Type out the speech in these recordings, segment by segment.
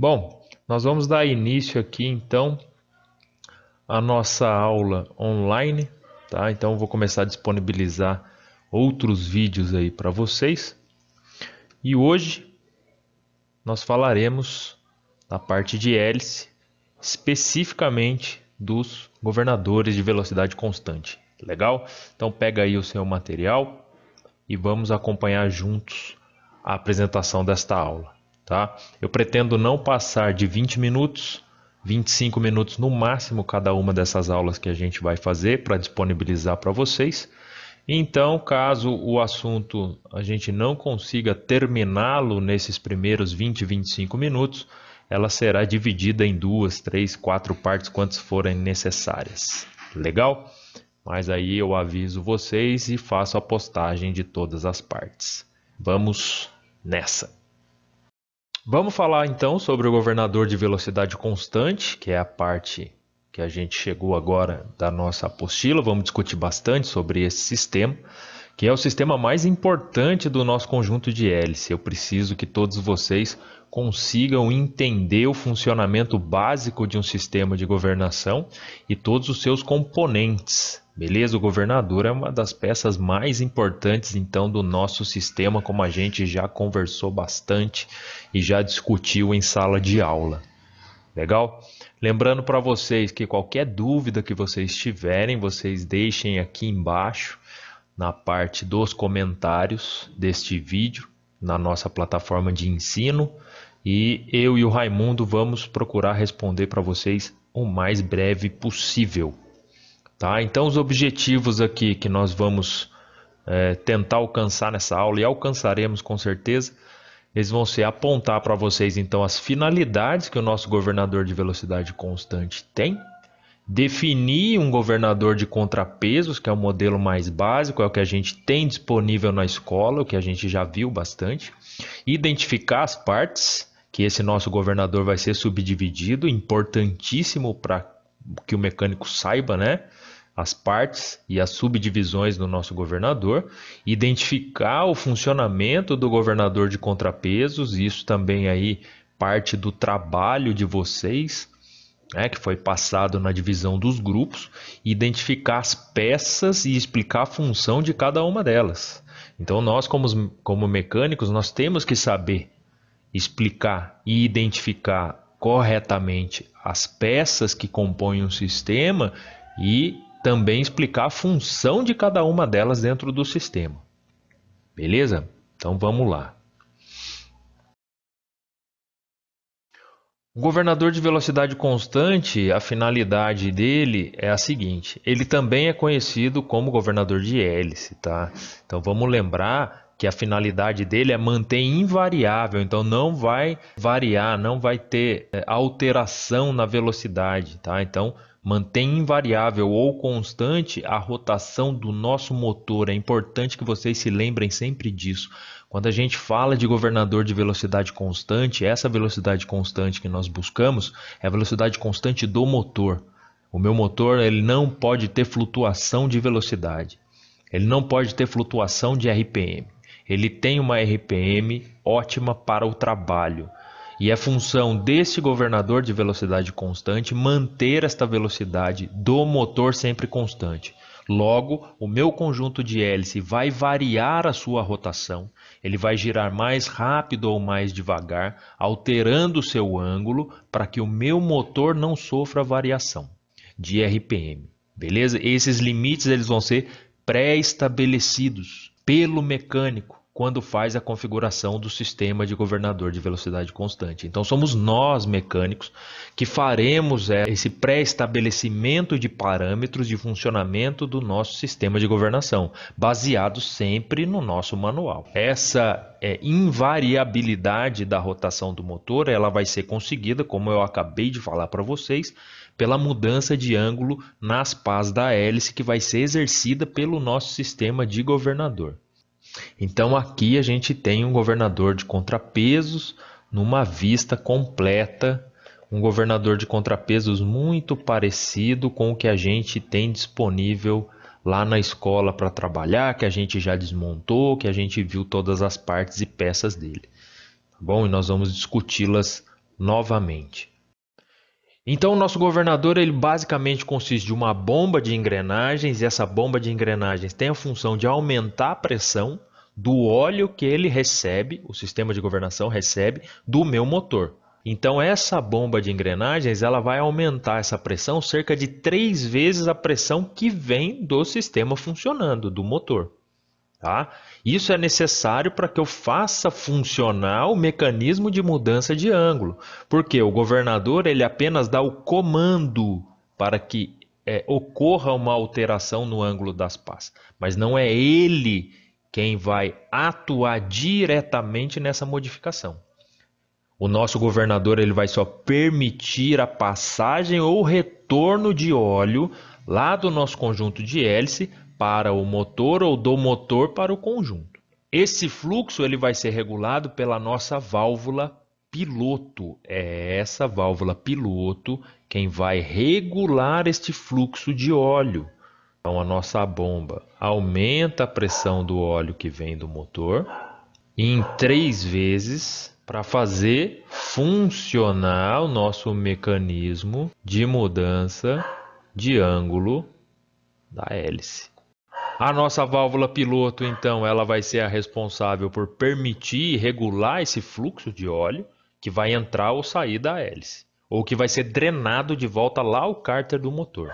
Bom, nós vamos dar início aqui então à nossa aula online, tá? Então vou começar a disponibilizar outros vídeos aí para vocês. E hoje nós falaremos da parte de hélice, especificamente dos governadores de velocidade constante. Legal? Então pega aí o seu material e vamos acompanhar juntos a apresentação desta aula, tá? Eu pretendo não passar de 20 minutos, 25 minutos no máximo cada uma dessas aulas que a gente vai fazer para disponibilizar para vocês. Então, caso o assunto a gente não consiga terminá-lo nesses primeiros 20, 25 minutos, ela será dividida em duas, três, quatro partes, quantas forem necessárias. Legal? Mas aí eu aviso vocês e faço a postagem de todas as partes. Vamos nessa. Vamos falar então sobre o governador de velocidade constante, que é a parte que a gente chegou agora da nossa apostila. Vamos discutir bastante sobre esse sistema, que é o sistema mais importante do nosso conjunto de hélice. Eu preciso que todos vocês consigam entender o funcionamento básico de um sistema de governação e todos os seus componentes. Beleza? O governador é uma das peças mais importantes então do nosso sistema, como a gente já conversou bastante e já discutiu em sala de aula. Legal? Lembrando para vocês que qualquer dúvida que vocês tiverem, vocês deixem aqui embaixo na parte dos comentários deste vídeo na nossa plataforma de ensino e eu e o Raimundo vamos procurar responder para vocês o mais breve possível. Tá? Então, os objetivos aqui que nós vamos é, tentar alcançar nessa aula e alcançaremos com certeza, eles vão ser apontar para vocês então as finalidades que o nosso governador de velocidade constante tem, definir um governador de contrapesos, que é o modelo mais básico, é o que a gente tem disponível na escola, o que a gente já viu bastante, identificar as partes que esse nosso governador vai ser subdividido, importantíssimo para que o mecânico saiba, né? as partes e as subdivisões do nosso governador, identificar o funcionamento do governador de contrapesos, isso também aí parte do trabalho de vocês, né, que foi passado na divisão dos grupos, identificar as peças e explicar a função de cada uma delas. Então nós como, como mecânicos nós temos que saber explicar e identificar corretamente as peças que compõem um sistema e também explicar a função de cada uma delas dentro do sistema. Beleza? Então vamos lá. O governador de velocidade constante, a finalidade dele é a seguinte: ele também é conhecido como governador de hélice, tá? Então vamos lembrar que a finalidade dele é manter invariável, então não vai variar, não vai ter é, alteração na velocidade, tá? Então mantém invariável ou constante a rotação do nosso motor. É importante que vocês se lembrem sempre disso. Quando a gente fala de governador de velocidade constante, essa velocidade constante que nós buscamos é a velocidade constante do motor. O meu motor ele não pode ter flutuação de velocidade. Ele não pode ter flutuação de RPM. Ele tem uma RPM ótima para o trabalho. E é função deste governador de velocidade constante manter esta velocidade do motor sempre constante. Logo, o meu conjunto de hélice vai variar a sua rotação, ele vai girar mais rápido ou mais devagar, alterando o seu ângulo para que o meu motor não sofra variação de RPM. Beleza? Esses limites eles vão ser pré-estabelecidos pelo mecânico quando faz a configuração do sistema de governador de velocidade constante. Então somos nós mecânicos que faremos é, esse pré-estabelecimento de parâmetros de funcionamento do nosso sistema de governação, baseado sempre no nosso manual. Essa é, invariabilidade da rotação do motor, ela vai ser conseguida, como eu acabei de falar para vocês, pela mudança de ângulo nas pás da hélice que vai ser exercida pelo nosso sistema de governador. Então aqui a gente tem um governador de contrapesos numa vista completa, um governador de contrapesos muito parecido com o que a gente tem disponível lá na escola para trabalhar, que a gente já desmontou, que a gente viu todas as partes e peças dele. Tá bom? E nós vamos discuti-las novamente. Então, o nosso governador ele basicamente consiste de uma bomba de engrenagens, e essa bomba de engrenagens tem a função de aumentar a pressão do óleo que ele recebe, o sistema de governação recebe, do meu motor. Então, essa bomba de engrenagens ela vai aumentar essa pressão cerca de três vezes a pressão que vem do sistema funcionando, do motor. Tá? Isso é necessário para que eu faça funcionar o mecanismo de mudança de ângulo, porque o governador ele apenas dá o comando para que é, ocorra uma alteração no ângulo das pás, mas não é ele quem vai atuar diretamente nessa modificação. O nosso governador ele vai só permitir a passagem ou retorno de óleo lá do nosso conjunto de hélice para o motor ou do motor para o conjunto. Esse fluxo ele vai ser regulado pela nossa válvula piloto. É essa válvula piloto quem vai regular este fluxo de óleo. Então a nossa bomba aumenta a pressão do óleo que vem do motor em três vezes para fazer funcionar o nosso mecanismo de mudança de ângulo da hélice. A nossa válvula piloto, então, ela vai ser a responsável por permitir e regular esse fluxo de óleo que vai entrar ou sair da hélice, ou que vai ser drenado de volta lá ao cárter do motor.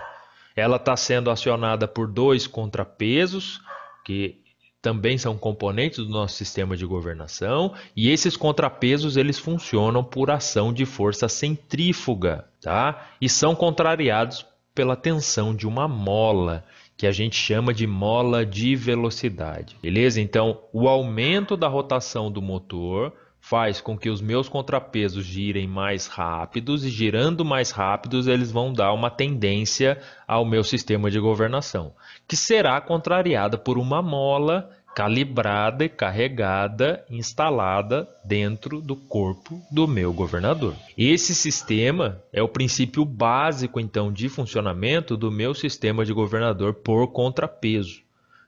Ela está sendo acionada por dois contrapesos, que também são componentes do nosso sistema de governação, e esses contrapesos eles funcionam por ação de força centrífuga, tá? E são contrariados pela tensão de uma mola que a gente chama de mola de velocidade. Beleza? Então, o aumento da rotação do motor faz com que os meus contrapesos girem mais rápidos e girando mais rápidos eles vão dar uma tendência ao meu sistema de governação, que será contrariada por uma mola calibrada e carregada, instalada dentro do corpo do meu governador. Esse sistema é o princípio básico, então, de funcionamento do meu sistema de governador por contrapeso.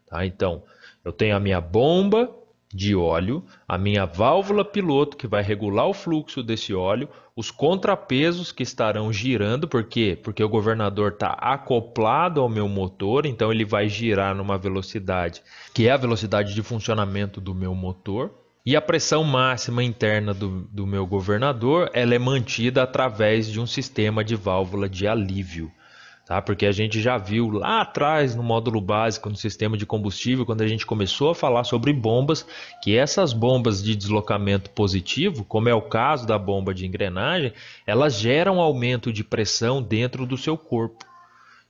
Tá? Então, eu tenho a minha bomba de óleo, a minha válvula piloto que vai regular o fluxo desse óleo, os contrapesos que estarão girando, por quê? Porque o governador está acoplado ao meu motor, então ele vai girar numa velocidade que é a velocidade de funcionamento do meu motor. E a pressão máxima interna do, do meu governador ela é mantida através de um sistema de válvula de alívio tá? Porque a gente já viu lá atrás no módulo básico no sistema de combustível, quando a gente começou a falar sobre bombas, que essas bombas de deslocamento positivo, como é o caso da bomba de engrenagem, elas geram aumento de pressão dentro do seu corpo.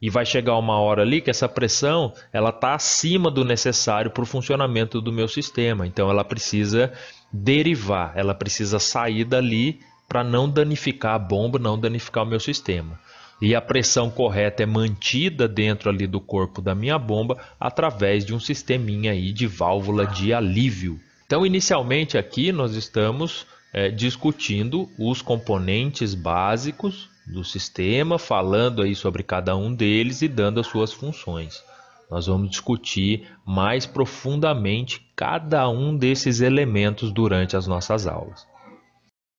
E vai chegar uma hora ali que essa pressão ela está acima do necessário para o funcionamento do meu sistema. Então ela precisa derivar, ela precisa sair dali para não danificar a bomba, não danificar o meu sistema e a pressão correta é mantida dentro ali do corpo da minha bomba através de um sisteminha aí de válvula de alívio. Então, inicialmente aqui nós estamos é, discutindo os componentes básicos do sistema, falando aí sobre cada um deles e dando as suas funções. Nós vamos discutir mais profundamente cada um desses elementos durante as nossas aulas.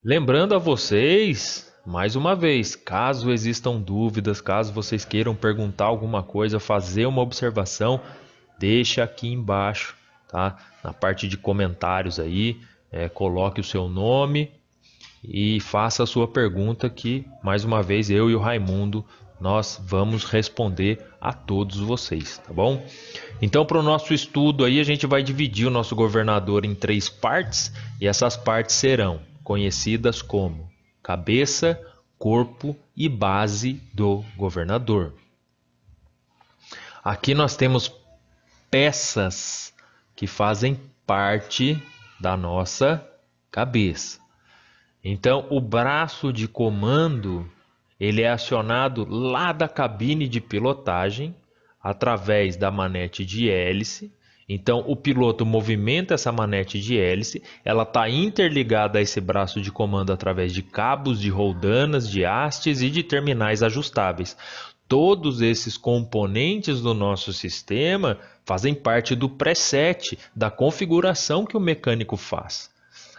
Lembrando a vocês mais uma vez, caso existam dúvidas, caso vocês queiram perguntar alguma coisa, fazer uma observação, deixa aqui embaixo, tá? Na parte de comentários aí, é, coloque o seu nome e faça a sua pergunta que, mais uma vez, eu e o Raimundo, nós vamos responder a todos vocês, tá bom? Então, para o nosso estudo aí, a gente vai dividir o nosso governador em três partes e essas partes serão conhecidas como cabeça, corpo e base do governador. Aqui nós temos peças que fazem parte da nossa cabeça. Então, o braço de comando ele é acionado lá da cabine de pilotagem através da manete de hélice então, o piloto movimenta essa manete de hélice, ela está interligada a esse braço de comando através de cabos de roldanas, de hastes e de terminais ajustáveis. Todos esses componentes do nosso sistema fazem parte do preset, da configuração que o mecânico faz.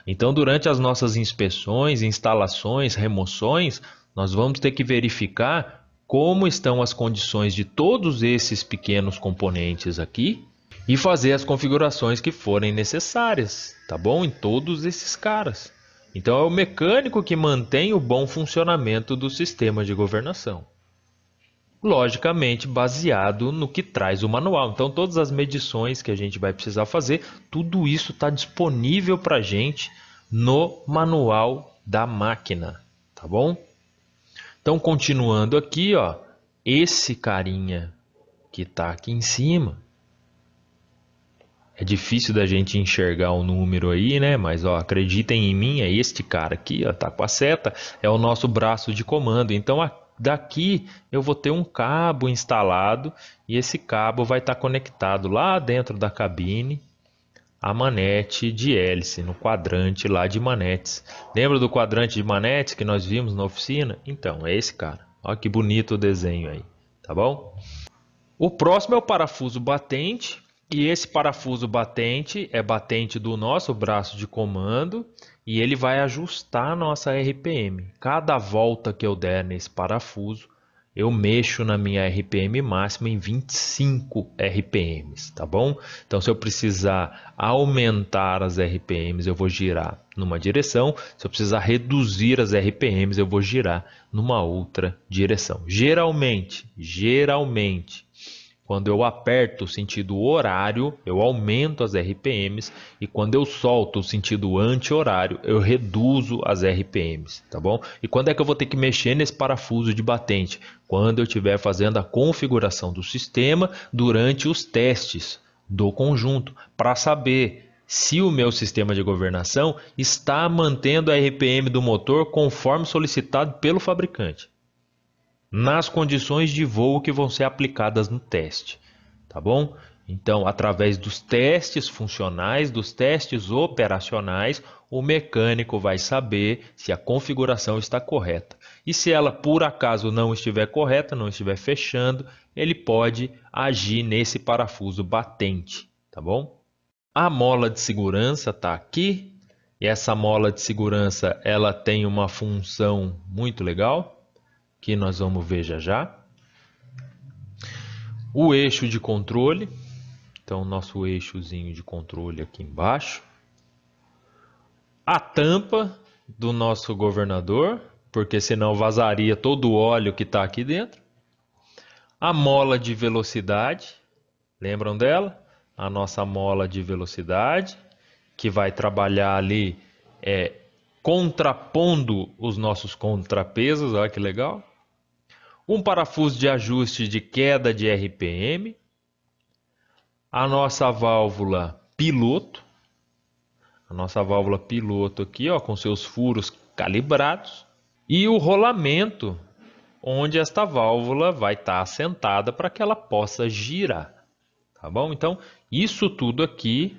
Então, durante as nossas inspeções, instalações, remoções, nós vamos ter que verificar como estão as condições de todos esses pequenos componentes aqui e fazer as configurações que forem necessárias, tá bom? Em todos esses caras. Então é o mecânico que mantém o bom funcionamento do sistema de governação. Logicamente baseado no que traz o manual. Então todas as medições que a gente vai precisar fazer, tudo isso está disponível para a gente no manual da máquina, tá bom? Então continuando aqui, ó, esse carinha que está aqui em cima, é difícil da gente enxergar o número aí, né? Mas ó, acreditem em mim, é este cara aqui, ó, tá com a seta, é o nosso braço de comando. Então a, daqui eu vou ter um cabo instalado e esse cabo vai estar tá conectado lá dentro da cabine a manete de hélice, no quadrante lá de manetes. Lembra do quadrante de manetes que nós vimos na oficina? Então, é esse cara. Olha que bonito o desenho aí, tá bom? O próximo é o parafuso batente. E esse parafuso batente é batente do nosso braço de comando e ele vai ajustar a nossa RPM. Cada volta que eu der nesse parafuso, eu mexo na minha RPM máxima em 25 RPMs, tá bom? Então, se eu precisar aumentar as RPMs, eu vou girar numa direção. Se eu precisar reduzir as RPMs, eu vou girar numa outra direção. Geralmente, geralmente, quando eu aperto o sentido horário, eu aumento as RPMs e quando eu solto o sentido anti-horário, eu reduzo as RPMs, tá bom? E quando é que eu vou ter que mexer nesse parafuso de batente? Quando eu estiver fazendo a configuração do sistema durante os testes do conjunto, para saber se o meu sistema de governação está mantendo a RPM do motor conforme solicitado pelo fabricante nas condições de voo que vão ser aplicadas no teste, tá bom? Então, através dos testes funcionais, dos testes operacionais, o mecânico vai saber se a configuração está correta. E se ela por acaso não estiver correta, não estiver fechando, ele pode agir nesse parafuso batente, tá bom? A mola de segurança está aqui. E essa mola de segurança, ela tem uma função muito legal que nós vamos ver já já. O eixo de controle, então nosso eixozinho de controle aqui embaixo. A tampa do nosso governador, porque senão vazaria todo o óleo que está aqui dentro. A mola de velocidade, lembram dela? A nossa mola de velocidade, que vai trabalhar ali é, contrapondo os nossos contrapesos, olha que legal um parafuso de ajuste de queda de RPM, a nossa válvula piloto, a nossa válvula piloto aqui, ó, com seus furos calibrados, e o rolamento onde esta válvula vai estar tá assentada para que ela possa girar, tá bom? Então, isso tudo aqui,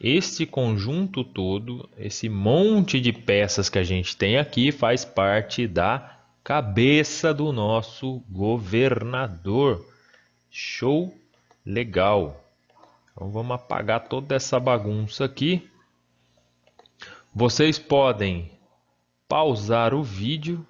este conjunto todo, esse monte de peças que a gente tem aqui faz parte da cabeça do nosso governador. Show legal. Então vamos apagar toda essa bagunça aqui. Vocês podem pausar o vídeo,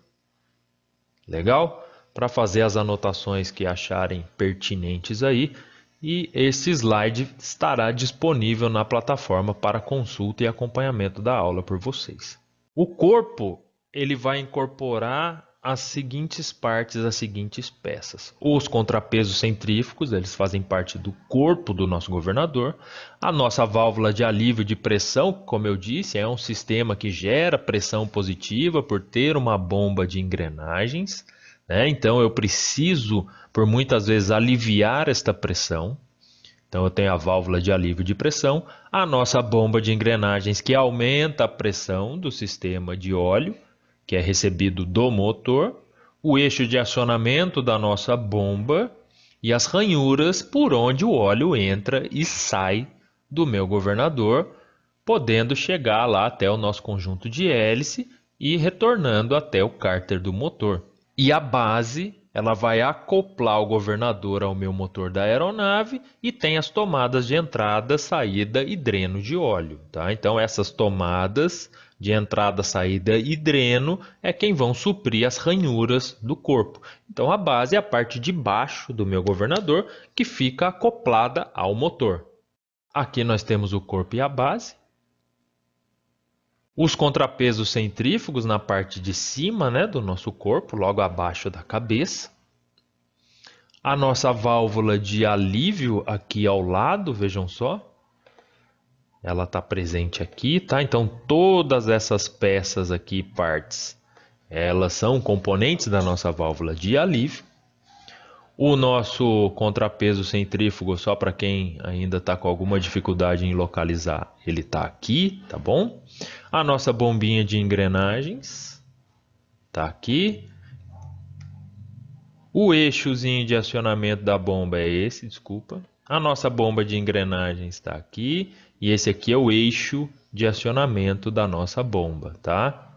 legal? Para fazer as anotações que acharem pertinentes aí. E esse slide estará disponível na plataforma para consulta e acompanhamento da aula por vocês. O corpo ele vai incorporar as seguintes partes, as seguintes peças. Os contrapesos centrífugos, eles fazem parte do corpo do nosso governador. A nossa válvula de alívio de pressão, como eu disse, é um sistema que gera pressão positiva por ter uma bomba de engrenagens. Né? Então eu preciso, por muitas vezes, aliviar esta pressão. Então eu tenho a válvula de alívio de pressão, a nossa bomba de engrenagens que aumenta a pressão do sistema de óleo que é recebido do motor, o eixo de acionamento da nossa bomba e as ranhuras por onde o óleo entra e sai do meu governador, podendo chegar lá até o nosso conjunto de hélice e retornando até o cárter do motor. E a base ela vai acoplar o governador ao meu motor da aeronave e tem as tomadas de entrada, saída e dreno de óleo. Tá? Então, essas tomadas de entrada, saída e dreno é quem vão suprir as ranhuras do corpo. Então, a base é a parte de baixo do meu governador que fica acoplada ao motor. Aqui nós temos o corpo e a base. Os contrapesos centrífugos na parte de cima né, do nosso corpo, logo abaixo da cabeça. A nossa válvula de alívio aqui ao lado, vejam só. Ela está presente aqui, tá? Então todas essas peças aqui, partes, elas são componentes da nossa válvula de alívio. O nosso contrapeso centrífugo, só para quem ainda está com alguma dificuldade em localizar, ele está aqui, tá bom? A nossa bombinha de engrenagens está aqui. O eixozinho de acionamento da bomba é esse, desculpa. A nossa bomba de engrenagens está aqui. E esse aqui é o eixo de acionamento da nossa bomba, tá?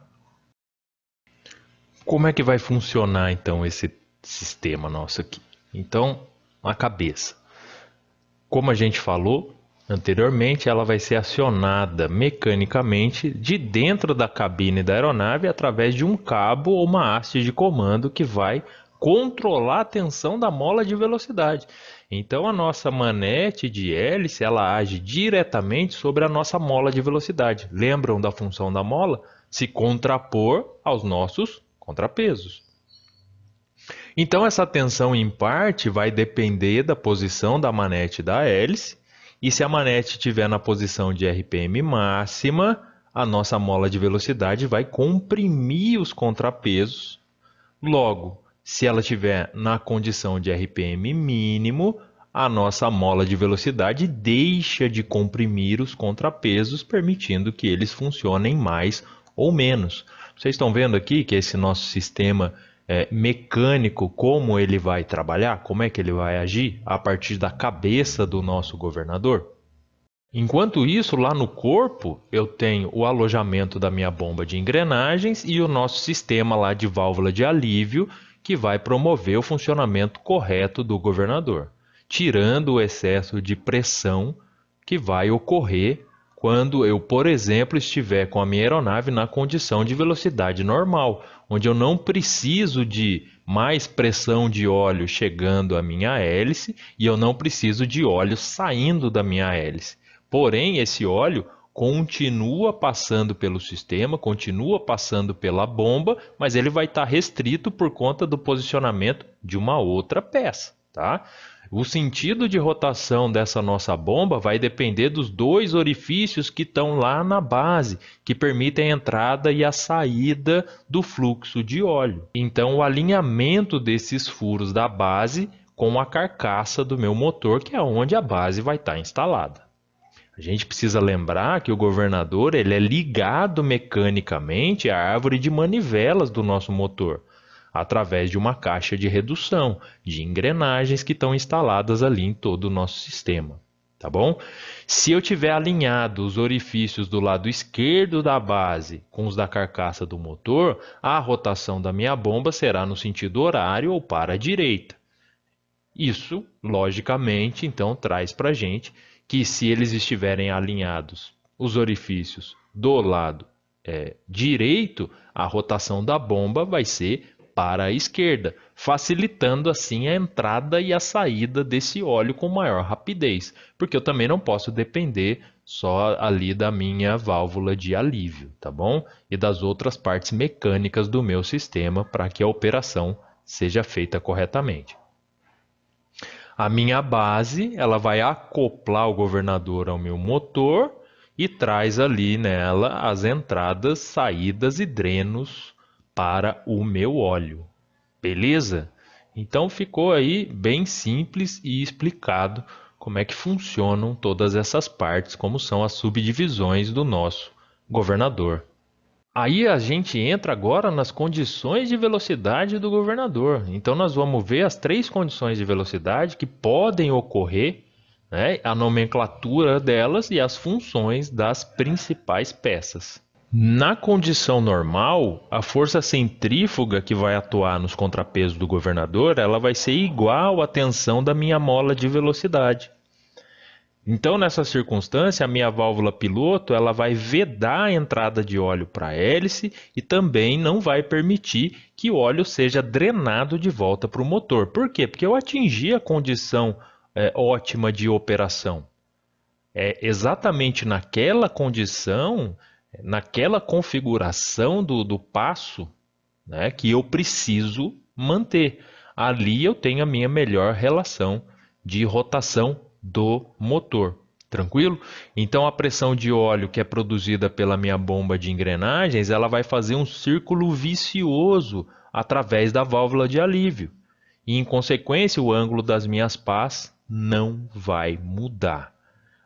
Como é que vai funcionar então esse sistema nosso aqui? Então, a cabeça. Como a gente falou anteriormente, ela vai ser acionada mecanicamente de dentro da cabine da aeronave através de um cabo ou uma haste de comando que vai controlar a tensão da mola de velocidade. Então a nossa manete de hélice ela age diretamente sobre a nossa mola de velocidade. Lembram da função da mola? Se contrapor aos nossos contrapesos. Então essa tensão em parte vai depender da posição da manete da hélice, e se a manete estiver na posição de RPM máxima, a nossa mola de velocidade vai comprimir os contrapesos. Logo, se ela estiver na condição de RPM mínimo, a nossa mola de velocidade deixa de comprimir os contrapesos, permitindo que eles funcionem mais ou menos. Vocês estão vendo aqui que esse nosso sistema é, mecânico, como ele vai trabalhar, como é que ele vai agir a partir da cabeça do nosso governador? Enquanto isso, lá no corpo, eu tenho o alojamento da minha bomba de engrenagens e o nosso sistema lá de válvula de alívio, que vai promover o funcionamento correto do governador, tirando o excesso de pressão que vai ocorrer quando eu, por exemplo, estiver com a minha aeronave na condição de velocidade normal, onde eu não preciso de mais pressão de óleo chegando à minha hélice e eu não preciso de óleo saindo da minha hélice. Porém, esse óleo continua passando pelo sistema, continua passando pela bomba, mas ele vai estar restrito por conta do posicionamento de uma outra peça, tá? O sentido de rotação dessa nossa bomba vai depender dos dois orifícios que estão lá na base, que permitem a entrada e a saída do fluxo de óleo. Então, o alinhamento desses furos da base com a carcaça do meu motor, que é onde a base vai estar instalada. A gente precisa lembrar que o governador ele é ligado mecanicamente à árvore de manivelas do nosso motor, através de uma caixa de redução de engrenagens que estão instaladas ali em todo o nosso sistema. Tá bom? Se eu tiver alinhado os orifícios do lado esquerdo da base com os da carcaça do motor, a rotação da minha bomba será no sentido horário ou para a direita. Isso, logicamente, então traz para a gente que se eles estiverem alinhados, os orifícios do lado é, direito, a rotação da bomba vai ser para a esquerda, facilitando assim a entrada e a saída desse óleo com maior rapidez, porque eu também não posso depender só ali da minha válvula de alívio, tá bom? E das outras partes mecânicas do meu sistema para que a operação seja feita corretamente. A minha base, ela vai acoplar o governador ao meu motor e traz ali nela as entradas, saídas e drenos para o meu óleo. Beleza? Então ficou aí bem simples e explicado como é que funcionam todas essas partes, como são as subdivisões do nosso governador. Aí a gente entra agora nas condições de velocidade do governador. Então nós vamos ver as três condições de velocidade que podem ocorrer, né, a nomenclatura delas e as funções das principais peças. Na condição normal, a força centrífuga que vai atuar nos contrapesos do governador, ela vai ser igual à tensão da minha mola de velocidade. Então, nessa circunstância, a minha válvula piloto ela vai vedar a entrada de óleo para a hélice e também não vai permitir que o óleo seja drenado de volta para o motor. Por quê? Porque eu atingi a condição é, ótima de operação. É exatamente naquela condição, naquela configuração do, do passo né, que eu preciso manter. Ali eu tenho a minha melhor relação de rotação do motor. Tranquilo? Então a pressão de óleo que é produzida pela minha bomba de engrenagens, ela vai fazer um círculo vicioso através da válvula de alívio. E em consequência, o ângulo das minhas pás não vai mudar.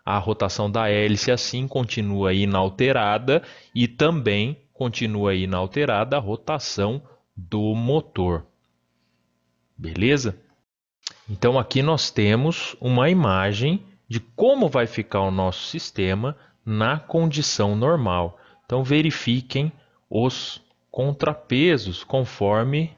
A rotação da hélice assim continua inalterada e também continua inalterada a rotação do motor. Beleza? Então aqui nós temos uma imagem de como vai ficar o nosso sistema na condição normal. Então verifiquem os contrapesos conforme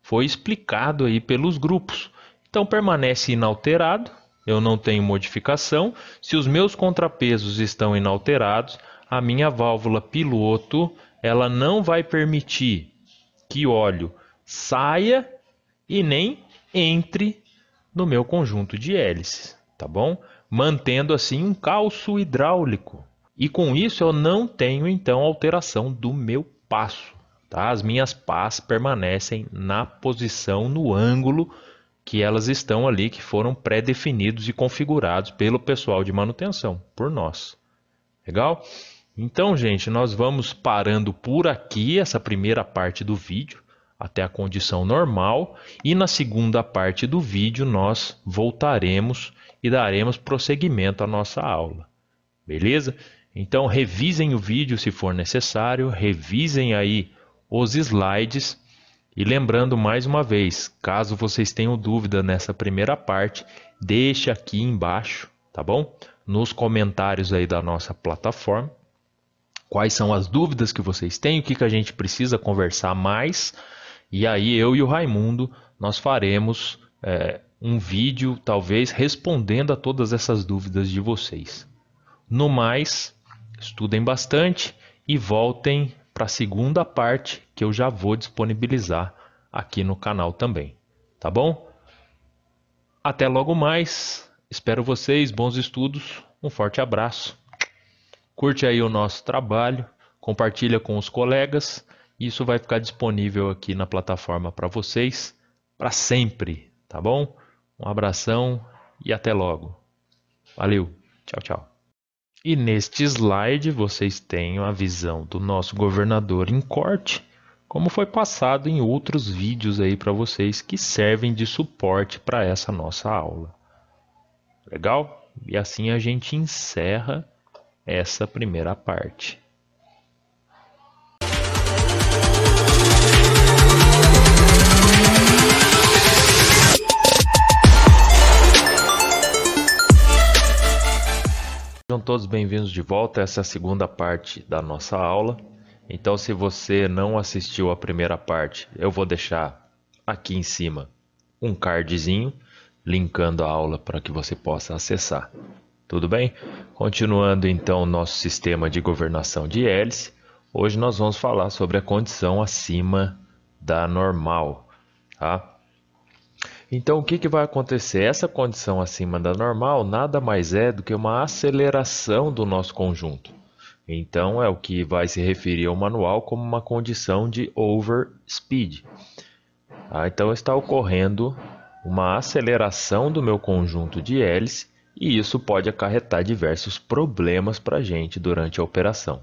foi explicado aí pelos grupos. Então permanece inalterado, eu não tenho modificação. Se os meus contrapesos estão inalterados, a minha válvula piloto ela não vai permitir que óleo saia e nem entre no meu conjunto de hélices, tá bom? Mantendo assim um calço hidráulico. E com isso eu não tenho então alteração do meu passo, tá? As minhas pás permanecem na posição no ângulo que elas estão ali, que foram pré-definidos e configurados pelo pessoal de manutenção, por nós. Legal? Então, gente, nós vamos parando por aqui essa primeira parte do vídeo até a condição normal e na segunda parte do vídeo nós voltaremos e daremos prosseguimento à nossa aula. Beleza? Então revisem o vídeo se for necessário, revisem aí os slides e lembrando mais uma vez, caso vocês tenham dúvida nessa primeira parte, deixe aqui embaixo, tá bom? Nos comentários aí da nossa plataforma. Quais são as dúvidas que vocês têm, o que, que a gente precisa conversar mais e aí eu e o Raimundo nós faremos é, um vídeo, talvez respondendo a todas essas dúvidas de vocês. No mais, estudem bastante e voltem para a segunda parte que eu já vou disponibilizar aqui no canal também. Tá bom? Até logo mais. Espero vocês, bons estudos. Um forte abraço. Curte aí o nosso trabalho, compartilha com os colegas isso vai ficar disponível aqui na plataforma para vocês para sempre, tá bom? Um abração e até logo. Valeu, tchau, tchau. E neste slide vocês têm a visão do nosso governador em corte, como foi passado em outros vídeos aí para vocês que servem de suporte para essa nossa aula. Legal? E assim a gente encerra essa primeira parte. Sejam todos bem-vindos de volta a essa segunda parte da nossa aula. Então, se você não assistiu a primeira parte, eu vou deixar aqui em cima um cardzinho linkando a aula para que você possa acessar. Tudo bem? Continuando então o nosso sistema de governação de hélice, hoje nós vamos falar sobre a condição acima da normal, tá? Então, o que, que vai acontecer? Essa condição acima da normal nada mais é do que uma aceleração do nosso conjunto. Então, é o que vai se referir ao manual como uma condição de overspeed. Ah, então, está ocorrendo uma aceleração do meu conjunto de hélice e isso pode acarretar diversos problemas para a gente durante a operação.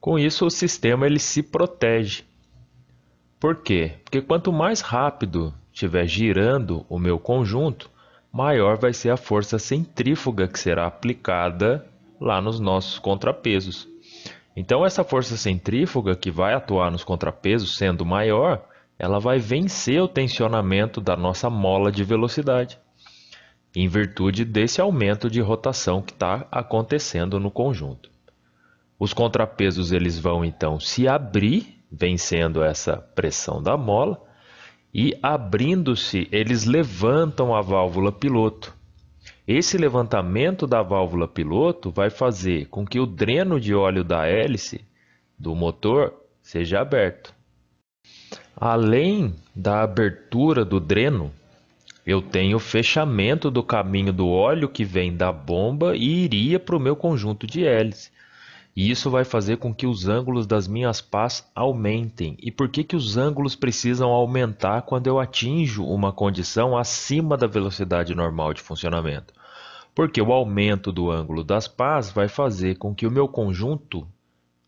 Com isso, o sistema ele se protege. Por quê? Porque quanto mais rápido estiver girando o meu conjunto, maior vai ser a força centrífuga que será aplicada lá nos nossos contrapesos. Então essa força centrífuga que vai atuar nos contrapesos sendo maior, ela vai vencer o tensionamento da nossa mola de velocidade, em virtude desse aumento de rotação que está acontecendo no conjunto. Os contrapesos eles vão então se abrir, vencendo essa pressão da mola, e abrindo-se, eles levantam a válvula piloto. Esse levantamento da válvula piloto vai fazer com que o dreno de óleo da hélice do motor seja aberto. Além da abertura do dreno, eu tenho o fechamento do caminho do óleo que vem da bomba e iria para o meu conjunto de hélice. E isso vai fazer com que os ângulos das minhas pás aumentem. E por que, que os ângulos precisam aumentar quando eu atinjo uma condição acima da velocidade normal de funcionamento? Porque o aumento do ângulo das pás vai fazer com que o meu conjunto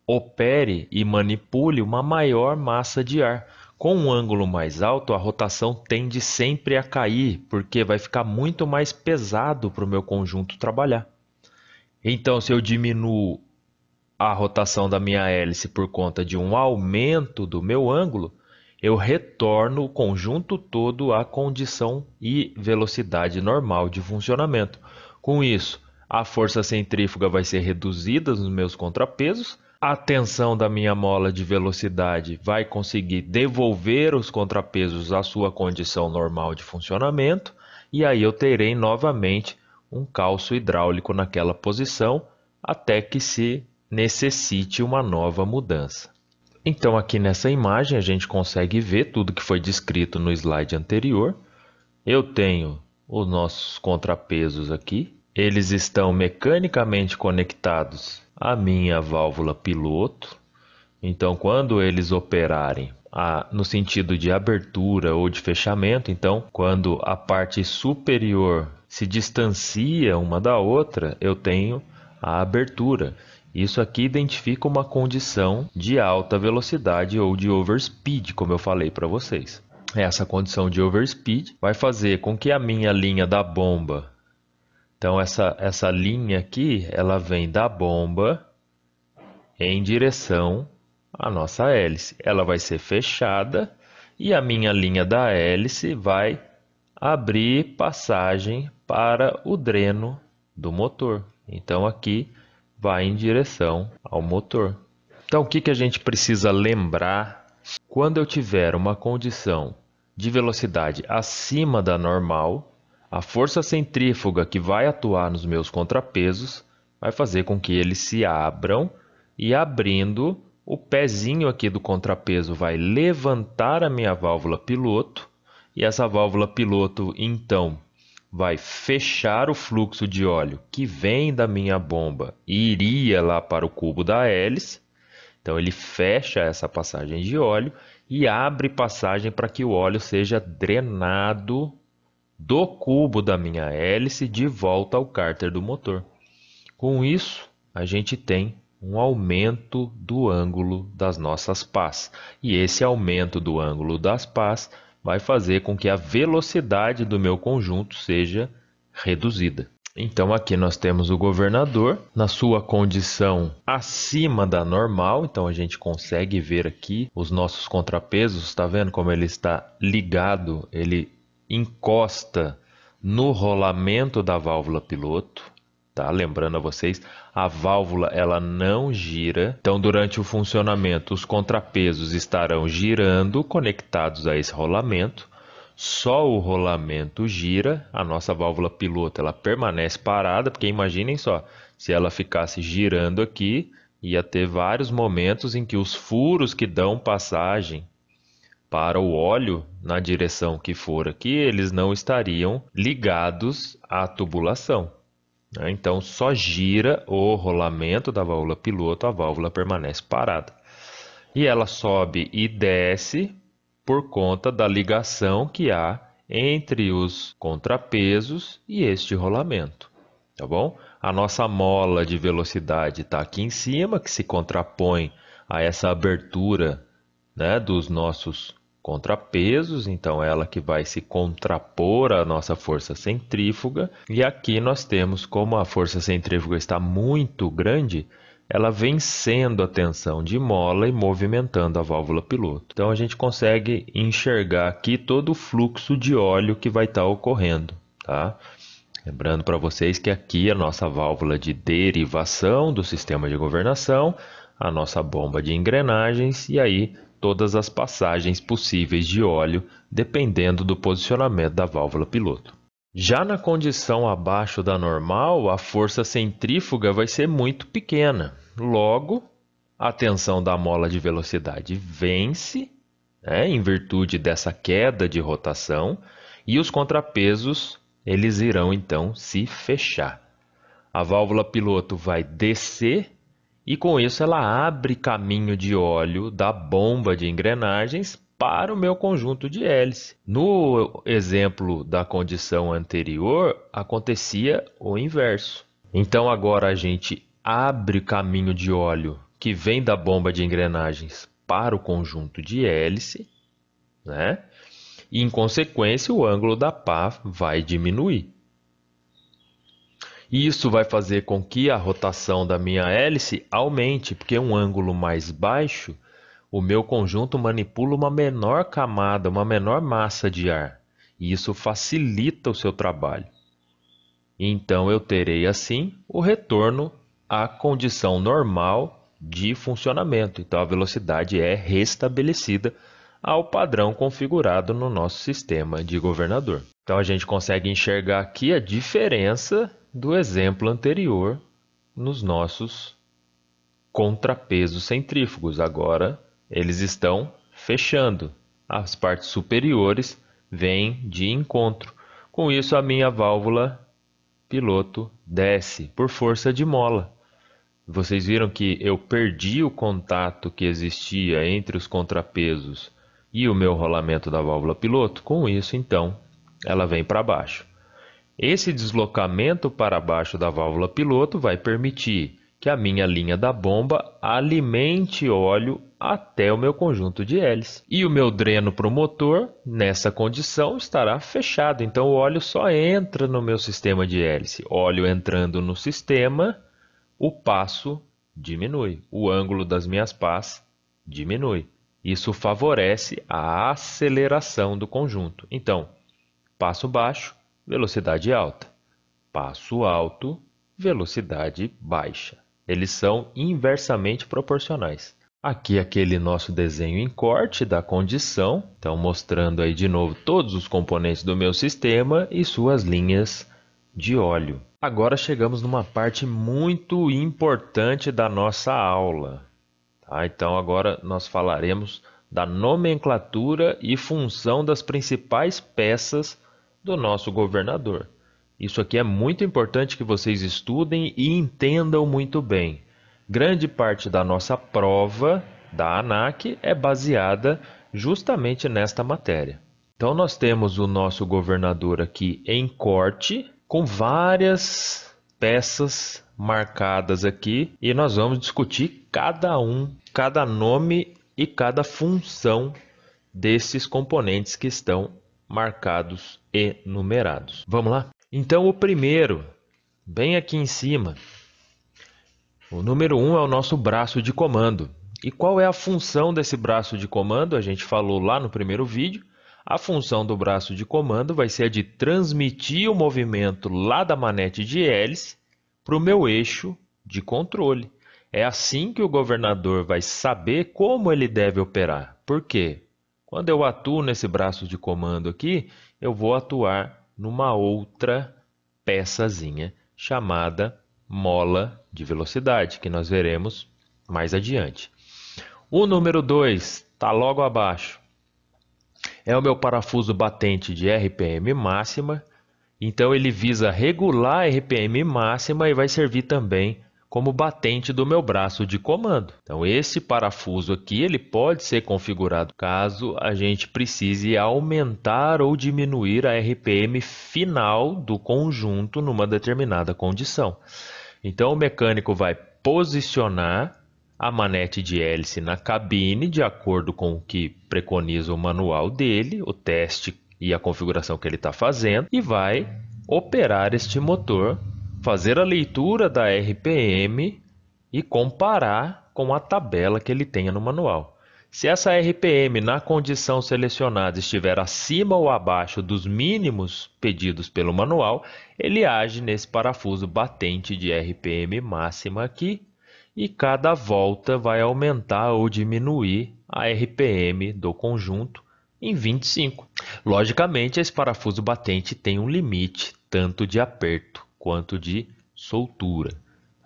opere e manipule uma maior massa de ar. Com um ângulo mais alto, a rotação tende sempre a cair, porque vai ficar muito mais pesado para o meu conjunto trabalhar. Então, se eu diminuo a rotação da minha hélice por conta de um aumento do meu ângulo, eu retorno o conjunto todo à condição e velocidade normal de funcionamento. Com isso, a força centrífuga vai ser reduzida nos meus contrapesos, a tensão da minha mola de velocidade vai conseguir devolver os contrapesos à sua condição normal de funcionamento, e aí eu terei novamente um calço hidráulico naquela posição até que se necessite uma nova mudança. Então aqui nessa imagem a gente consegue ver tudo que foi descrito no slide anterior. Eu tenho os nossos contrapesos aqui. Eles estão mecanicamente conectados à minha válvula piloto. Então quando eles operarem a, no sentido de abertura ou de fechamento, então quando a parte superior se distancia uma da outra, eu tenho a abertura. Isso aqui identifica uma condição de alta velocidade ou de overspeed, como eu falei para vocês. Essa condição de overspeed vai fazer com que a minha linha da bomba, então essa, essa linha aqui, ela vem da bomba em direção à nossa hélice. Ela vai ser fechada e a minha linha da hélice vai abrir passagem para o dreno do motor. Então aqui vai em direção ao motor. Então, o que, que a gente precisa lembrar quando eu tiver uma condição de velocidade acima da normal, a força centrífuga que vai atuar nos meus contrapesos vai fazer com que eles se abram e abrindo o pezinho aqui do contrapeso vai levantar a minha válvula piloto e essa válvula piloto então vai fechar o fluxo de óleo que vem da minha bomba e iria lá para o cubo da hélice. Então ele fecha essa passagem de óleo e abre passagem para que o óleo seja drenado do cubo da minha hélice de volta ao cárter do motor. Com isso, a gente tem um aumento do ângulo das nossas pás. E esse aumento do ângulo das pás vai fazer com que a velocidade do meu conjunto seja reduzida. Então aqui nós temos o governador na sua condição acima da normal, então a gente consegue ver aqui os nossos contrapesos, está vendo como ele está ligado, ele encosta no rolamento da válvula piloto, tá? Lembrando a vocês, a válvula ela não gira. Então, durante o funcionamento, os contrapesos estarão girando conectados a esse rolamento. Só o rolamento gira, a nossa válvula piloto ela permanece parada, porque imaginem só, se ela ficasse girando aqui, ia ter vários momentos em que os furos que dão passagem para o óleo na direção que for aqui, eles não estariam ligados à tubulação. Né? Então, só gira o rolamento da válvula piloto, a válvula permanece parada. E ela sobe e desce por conta da ligação que há entre os contrapesos e este rolamento. Tá bom? A nossa mola de velocidade está aqui em cima, que se contrapõe a essa abertura né, dos nossos contrapesos, então ela que vai se contrapor à nossa força centrífuga. E aqui nós temos como a força centrífuga está muito grande, ela vencendo a tensão de mola e movimentando a válvula piloto. Então a gente consegue enxergar aqui todo o fluxo de óleo que vai estar ocorrendo, tá? Lembrando para vocês que aqui a nossa válvula de derivação do sistema de governação, a nossa bomba de engrenagens e aí todas as passagens possíveis de óleo, dependendo do posicionamento da válvula piloto. Já na condição abaixo da normal, a força centrífuga vai ser muito pequena. Logo, a tensão da mola de velocidade vence, né, em virtude dessa queda de rotação, e os contrapesos eles irão então se fechar. A válvula piloto vai descer e com isso ela abre caminho de óleo da bomba de engrenagens para o meu conjunto de hélice. No exemplo da condição anterior, acontecia o inverso. Então agora a gente abre caminho de óleo que vem da bomba de engrenagens para o conjunto de hélice, né? E em consequência o ângulo da pá vai diminuir. Isso vai fazer com que a rotação da minha hélice aumente, porque um ângulo mais baixo, o meu conjunto manipula uma menor camada, uma menor massa de ar, e isso facilita o seu trabalho. Então eu terei assim o retorno à condição normal de funcionamento. Então a velocidade é restabelecida ao padrão configurado no nosso sistema de governador. Então a gente consegue enxergar aqui a diferença do exemplo anterior nos nossos contrapesos centrífugos. Agora eles estão fechando. As partes superiores vêm de encontro. Com isso, a minha válvula piloto desce por força de mola. Vocês viram que eu perdi o contato que existia entre os contrapesos e o meu rolamento da válvula piloto. Com isso, então, ela vem para baixo. Esse deslocamento para baixo da válvula piloto vai permitir que a minha linha da bomba alimente óleo até o meu conjunto de hélices. E o meu dreno para o motor, nessa condição, estará fechado. Então o óleo só entra no meu sistema de hélice. Óleo entrando no sistema, o passo diminui. O ângulo das minhas pás diminui. Isso favorece a aceleração do conjunto. Então, passo baixo, velocidade alta. Passo alto, velocidade baixa. Eles são inversamente proporcionais. Aqui aquele nosso desenho em corte da condição, então mostrando aí de novo todos os componentes do meu sistema e suas linhas de óleo. Agora chegamos numa parte muito importante da nossa aula. Tá? Então agora nós falaremos da nomenclatura e função das principais peças do nosso governador. Isso aqui é muito importante que vocês estudem e entendam muito bem. Grande parte da nossa prova da ANAC é baseada justamente nesta matéria. Então nós temos o nosso governador aqui em corte com várias peças marcadas aqui e nós vamos discutir cada um, cada nome e cada função desses componentes que estão marcados e numerados. Vamos lá? Então, o primeiro, bem aqui em cima, o número 1 um é o nosso braço de comando. E qual é a função desse braço de comando? A gente falou lá no primeiro vídeo. A função do braço de comando vai ser a de transmitir o movimento lá da manete de hélice para o meu eixo de controle. É assim que o governador vai saber como ele deve operar. Por quê? Quando eu atuo nesse braço de comando aqui, eu vou atuar numa outra peçazinha chamada mola de velocidade, que nós veremos mais adiante. O número 2 está logo abaixo. É o meu parafuso batente de RPM máxima, então ele visa regular a RPM máxima e vai servir também como batente do meu braço de comando. Então esse parafuso aqui ele pode ser configurado caso a gente precise aumentar ou diminuir a RPM final do conjunto numa determinada condição. Então o mecânico vai posicionar a manete de hélice na cabine de acordo com o que preconiza o manual dele, o teste e a configuração que ele está fazendo e vai operar este motor fazer a leitura da RPM e comparar com a tabela que ele tenha no manual. Se essa RPM na condição selecionada estiver acima ou abaixo dos mínimos pedidos pelo manual, ele age nesse parafuso batente de RPM máxima aqui e cada volta vai aumentar ou diminuir a RPM do conjunto em 25. Logicamente, esse parafuso batente tem um limite tanto de aperto quanto de soltura.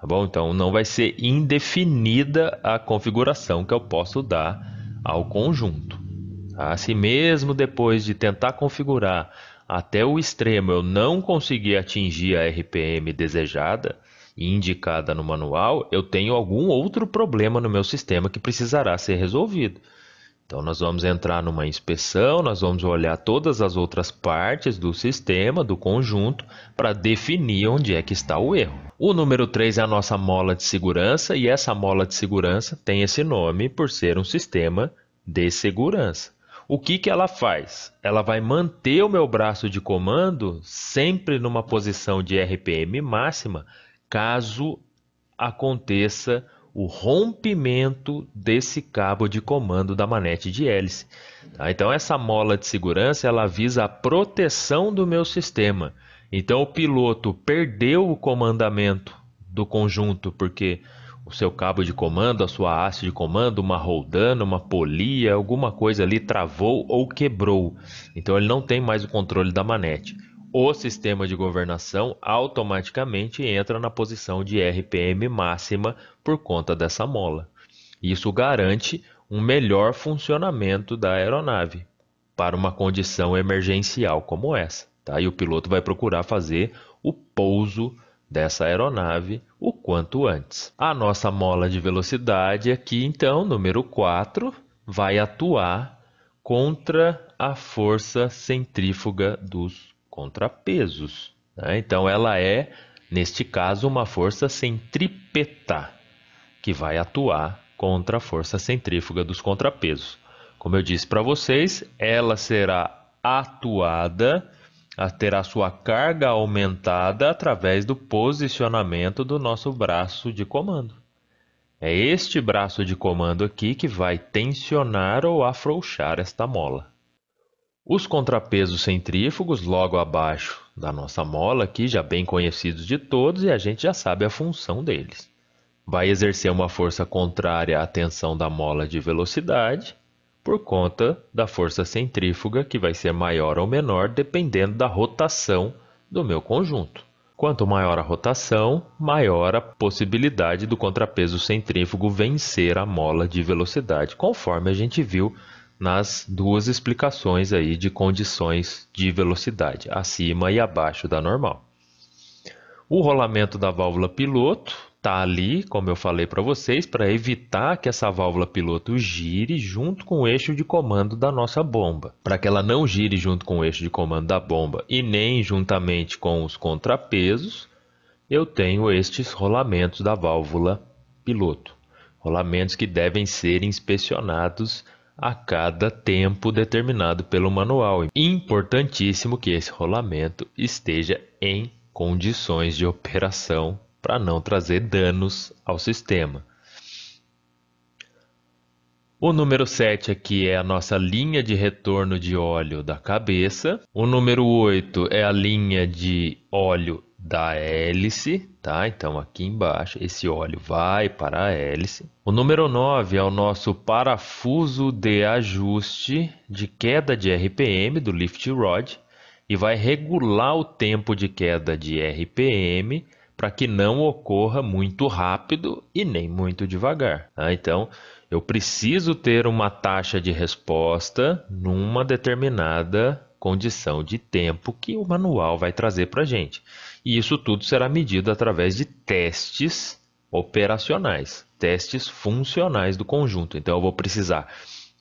Tá bom? Então não vai ser indefinida a configuração que eu posso dar ao conjunto. Tá? Se mesmo depois de tentar configurar até o extremo eu não conseguir atingir a RPM desejada indicada no manual, eu tenho algum outro problema no meu sistema que precisará ser resolvido. Então, nós vamos entrar numa inspeção, nós vamos olhar todas as outras partes do sistema, do conjunto, para definir onde é que está o erro. O número 3 é a nossa mola de segurança, e essa mola de segurança tem esse nome por ser um sistema de segurança. O que, que ela faz? Ela vai manter o meu braço de comando sempre numa posição de RPM máxima, caso aconteça o rompimento desse cabo de comando da manete de hélice. Tá? Então essa mola de segurança ela visa a proteção do meu sistema. Então o piloto perdeu o comandamento do conjunto porque o seu cabo de comando, a sua haste de comando, uma roldana, uma polia, alguma coisa ali travou ou quebrou. Então ele não tem mais o controle da manete o sistema de governação automaticamente entra na posição de RPM máxima por conta dessa mola. Isso garante um melhor funcionamento da aeronave para uma condição emergencial como essa. Tá? E o piloto vai procurar fazer o pouso dessa aeronave o quanto antes. A nossa mola de velocidade aqui, então, número 4, vai atuar contra a força centrífuga dos contrapesos. Né? Então, ela é, neste caso, uma força centrípeta que vai atuar contra a força centrífuga dos contrapesos. Como eu disse para vocês, ela será atuada, terá sua carga aumentada através do posicionamento do nosso braço de comando. É este braço de comando aqui que vai tensionar ou afrouxar esta mola. Os contrapesos centrífugos, logo abaixo da nossa mola aqui, já bem conhecidos de todos, e a gente já sabe a função deles. Vai exercer uma força contrária à tensão da mola de velocidade, por conta da força centrífuga, que vai ser maior ou menor dependendo da rotação do meu conjunto. Quanto maior a rotação, maior a possibilidade do contrapeso centrífugo vencer a mola de velocidade, conforme a gente viu nas duas explicações aí de condições de velocidade, acima e abaixo da normal. O rolamento da válvula piloto está ali, como eu falei para vocês, para evitar que essa válvula piloto gire junto com o eixo de comando da nossa bomba. Para que ela não gire junto com o eixo de comando da bomba e nem juntamente com os contrapesos, eu tenho estes rolamentos da válvula piloto. Rolamentos que devem ser inspecionados a cada tempo determinado pelo manual. Importantíssimo que esse rolamento esteja em condições de operação para não trazer danos ao sistema. O número 7 aqui é a nossa linha de retorno de óleo da cabeça. O número 8 é a linha de óleo da hélice, tá? Então aqui embaixo esse óleo vai para a hélice. O número 9 é o nosso parafuso de ajuste de queda de RPM do lift rod e vai regular o tempo de queda de RPM para que não ocorra muito rápido e nem muito devagar. Tá? Então eu preciso ter uma taxa de resposta numa determinada condição de tempo que o manual vai trazer para a gente. E isso tudo será medido através de testes operacionais, testes funcionais do conjunto. Então eu vou precisar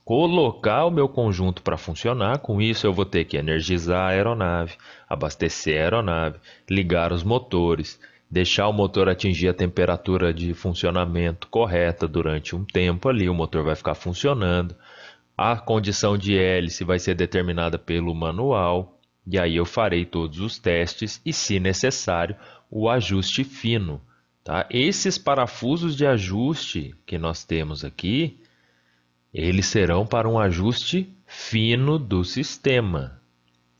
colocar o meu conjunto para funcionar. Com isso, eu vou ter que energizar a aeronave, abastecer a aeronave, ligar os motores, deixar o motor atingir a temperatura de funcionamento correta durante um tempo ali. O motor vai ficar funcionando. A condição de hélice vai ser determinada pelo manual, e aí eu farei todos os testes e, se necessário, o ajuste fino. Tá? Esses parafusos de ajuste que nós temos aqui, eles serão para um ajuste fino do sistema.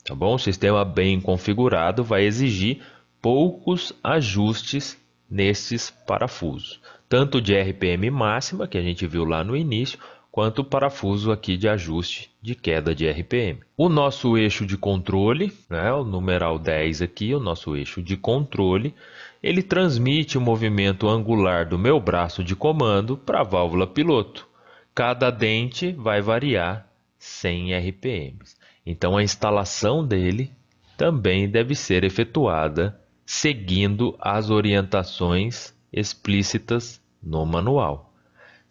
Tá bom? Sistema bem configurado vai exigir poucos ajustes nesses parafusos, tanto de RPM máxima, que a gente viu lá no início, quanto o parafuso aqui de ajuste de queda de RPM. O nosso eixo de controle, né, o numeral 10 aqui, o nosso eixo de controle, ele transmite o movimento angular do meu braço de comando para a válvula piloto. Cada dente vai variar 100 RPMs. Então a instalação dele também deve ser efetuada seguindo as orientações explícitas no manual.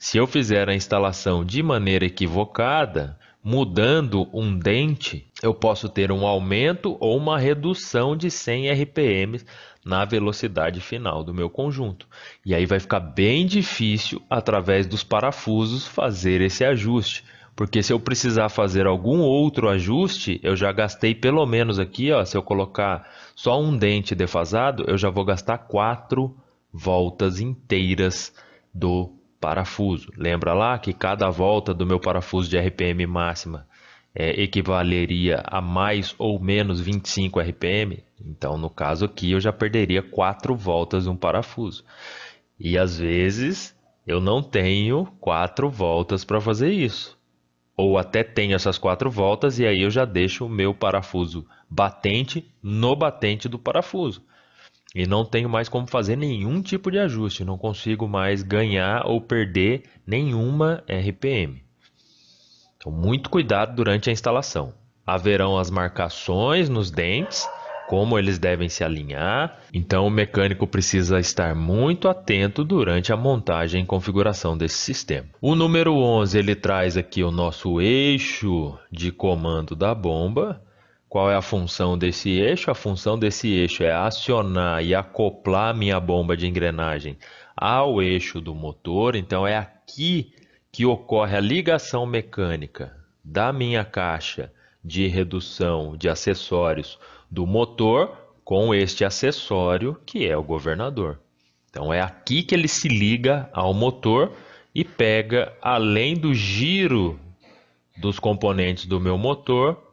Se eu fizer a instalação de maneira equivocada, mudando um dente, eu posso ter um aumento ou uma redução de 100 RPM na velocidade final do meu conjunto. E aí vai ficar bem difícil, através dos parafusos, fazer esse ajuste. Porque se eu precisar fazer algum outro ajuste, eu já gastei pelo menos aqui, ó, se eu colocar só um dente defasado, eu já vou gastar quatro voltas inteiras do parafuso. Lembra lá que cada volta do meu parafuso de RPM máxima é, equivaleria a mais ou menos 25 RPM? Então, no caso aqui, eu já perderia quatro voltas de um parafuso. E às vezes eu não tenho quatro voltas para fazer isso. Ou até tenho essas quatro voltas e aí eu já deixo o meu parafuso batente no batente do parafuso e não tenho mais como fazer nenhum tipo de ajuste, não consigo mais ganhar ou perder nenhuma RPM. Então, muito cuidado durante a instalação. Haverão as marcações nos dentes, como eles devem se alinhar, então o mecânico precisa estar muito atento durante a montagem e configuração desse sistema. O número 11 ele traz aqui o nosso eixo de comando da bomba, qual é a função desse eixo? A função desse eixo é acionar e acoplar minha bomba de engrenagem ao eixo do motor. Então é aqui que ocorre a ligação mecânica da minha caixa de redução de acessórios do motor com este acessório que é o governador. Então é aqui que ele se liga ao motor e pega além do giro dos componentes do meu motor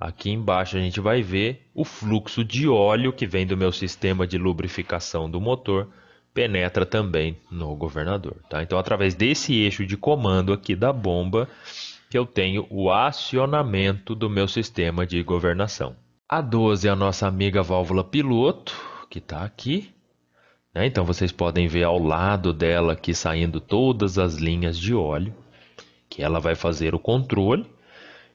Aqui embaixo a gente vai ver o fluxo de óleo que vem do meu sistema de lubrificação do motor penetra também no governador. Tá? Então, através desse eixo de comando aqui da bomba, que eu tenho o acionamento do meu sistema de governação. A 12 é a nossa amiga válvula piloto, que está aqui. Né? Então, vocês podem ver ao lado dela aqui saindo todas as linhas de óleo, que ela vai fazer o controle.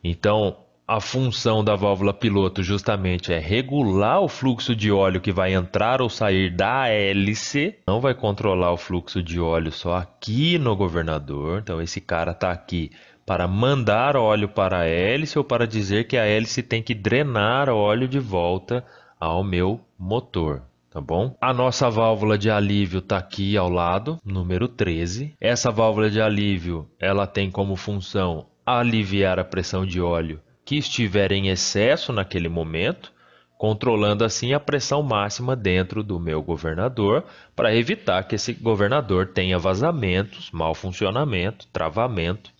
Então, a função da válvula piloto justamente é regular o fluxo de óleo que vai entrar ou sair da hélice. Não vai controlar o fluxo de óleo só aqui no governador. Então esse cara está aqui para mandar óleo para a hélice ou para dizer que a hélice tem que drenar óleo de volta ao meu motor. Tá bom? A nossa válvula de alívio está aqui ao lado, número 13. Essa válvula de alívio, ela tem como função aliviar a pressão de óleo que estiver em excesso naquele momento, controlando assim a pressão máxima dentro do meu governador, para evitar que esse governador tenha vazamentos, mau funcionamento, travamento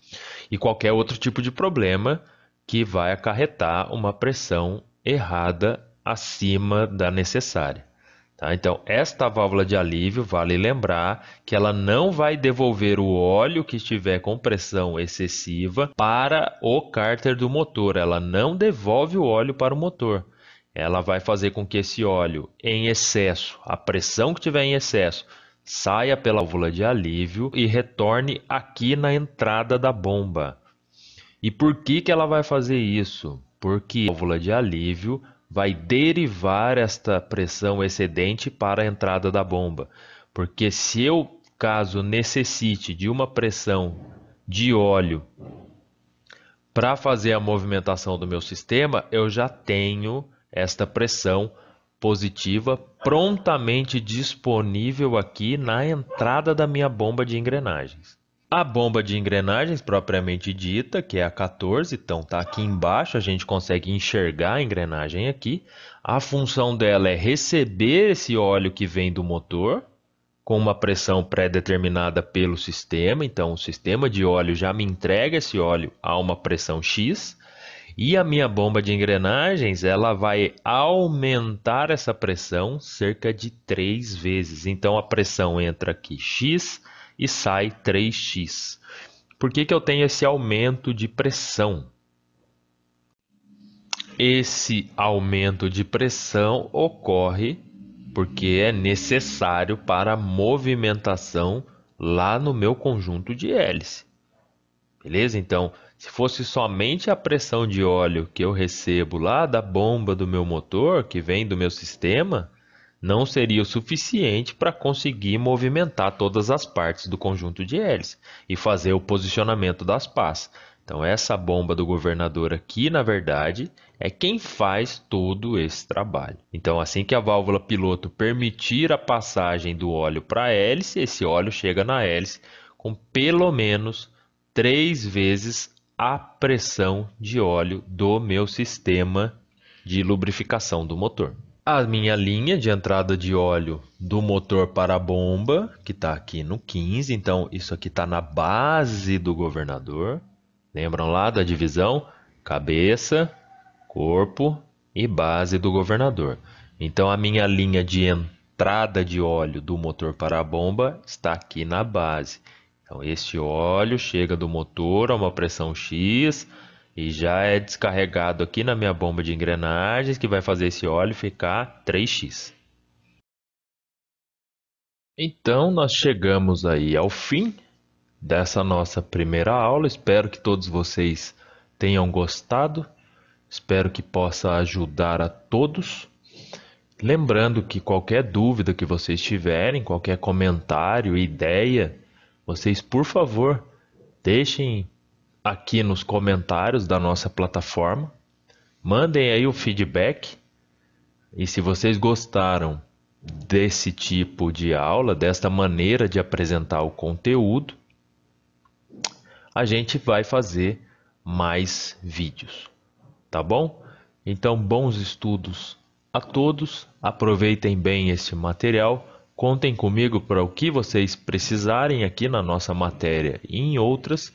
e qualquer outro tipo de problema que vai acarretar uma pressão errada acima da necessária. Tá? Então, esta válvula de alívio, vale lembrar que ela não vai devolver o óleo que estiver com pressão excessiva para o cárter do motor. Ela não devolve o óleo para o motor. Ela vai fazer com que esse óleo em excesso, a pressão que tiver em excesso, saia pela válvula de alívio e retorne aqui na entrada da bomba. E por que, que ela vai fazer isso? Porque a válvula de alívio vai derivar esta pressão excedente para a entrada da bomba. Porque se eu, caso necessite de uma pressão de óleo para fazer a movimentação do meu sistema, eu já tenho esta pressão positiva prontamente disponível aqui na entrada da minha bomba de engrenagens. A bomba de engrenagens propriamente dita, que é a 14, então está aqui embaixo, a gente consegue enxergar a engrenagem aqui. A função dela é receber esse óleo que vem do motor, com uma pressão pré-determinada pelo sistema. Então, o sistema de óleo já me entrega esse óleo a uma pressão X. E a minha bomba de engrenagens, ela vai aumentar essa pressão cerca de 3 vezes. Então, a pressão entra aqui X e sai 3x. Por que, que eu tenho esse aumento de pressão? Esse aumento de pressão ocorre porque é necessário para a movimentação lá no meu conjunto de hélice. Beleza? Então, se fosse somente a pressão de óleo que eu recebo lá da bomba do meu motor, que vem do meu sistema, não seria o suficiente para conseguir movimentar todas as partes do conjunto de hélice e fazer o posicionamento das pás. Então, essa bomba do governador aqui, na verdade, é quem faz todo esse trabalho. Então, assim que a válvula piloto permitir a passagem do óleo para a hélice, esse óleo chega na hélice com pelo menos três vezes a pressão de óleo do meu sistema de lubrificação do motor. A minha linha de entrada de óleo do motor para a bomba, que está aqui no 15, então isso aqui está na base do governador. Lembram lá da divisão? Cabeça, corpo e base do governador. Então a minha linha de entrada de óleo do motor para a bomba está aqui na base. Então este óleo chega do motor a uma pressão X e já é descarregado aqui na minha bomba de engrenagens que vai fazer esse óleo ficar 3x. Então nós chegamos aí ao fim dessa nossa primeira aula. Espero que todos vocês tenham gostado. Espero que possa ajudar a todos. Lembrando que qualquer dúvida que vocês tiverem, qualquer comentário, ideia, vocês por favor deixem aqui nos comentários da nossa plataforma. Mandem aí o feedback. E se vocês gostaram desse tipo de aula, desta maneira de apresentar o conteúdo, a gente vai fazer mais vídeos tá bom? Então, bons estudos a todos, aproveitem bem este material, contem comigo para o que vocês precisarem aqui na nossa matéria e em outras.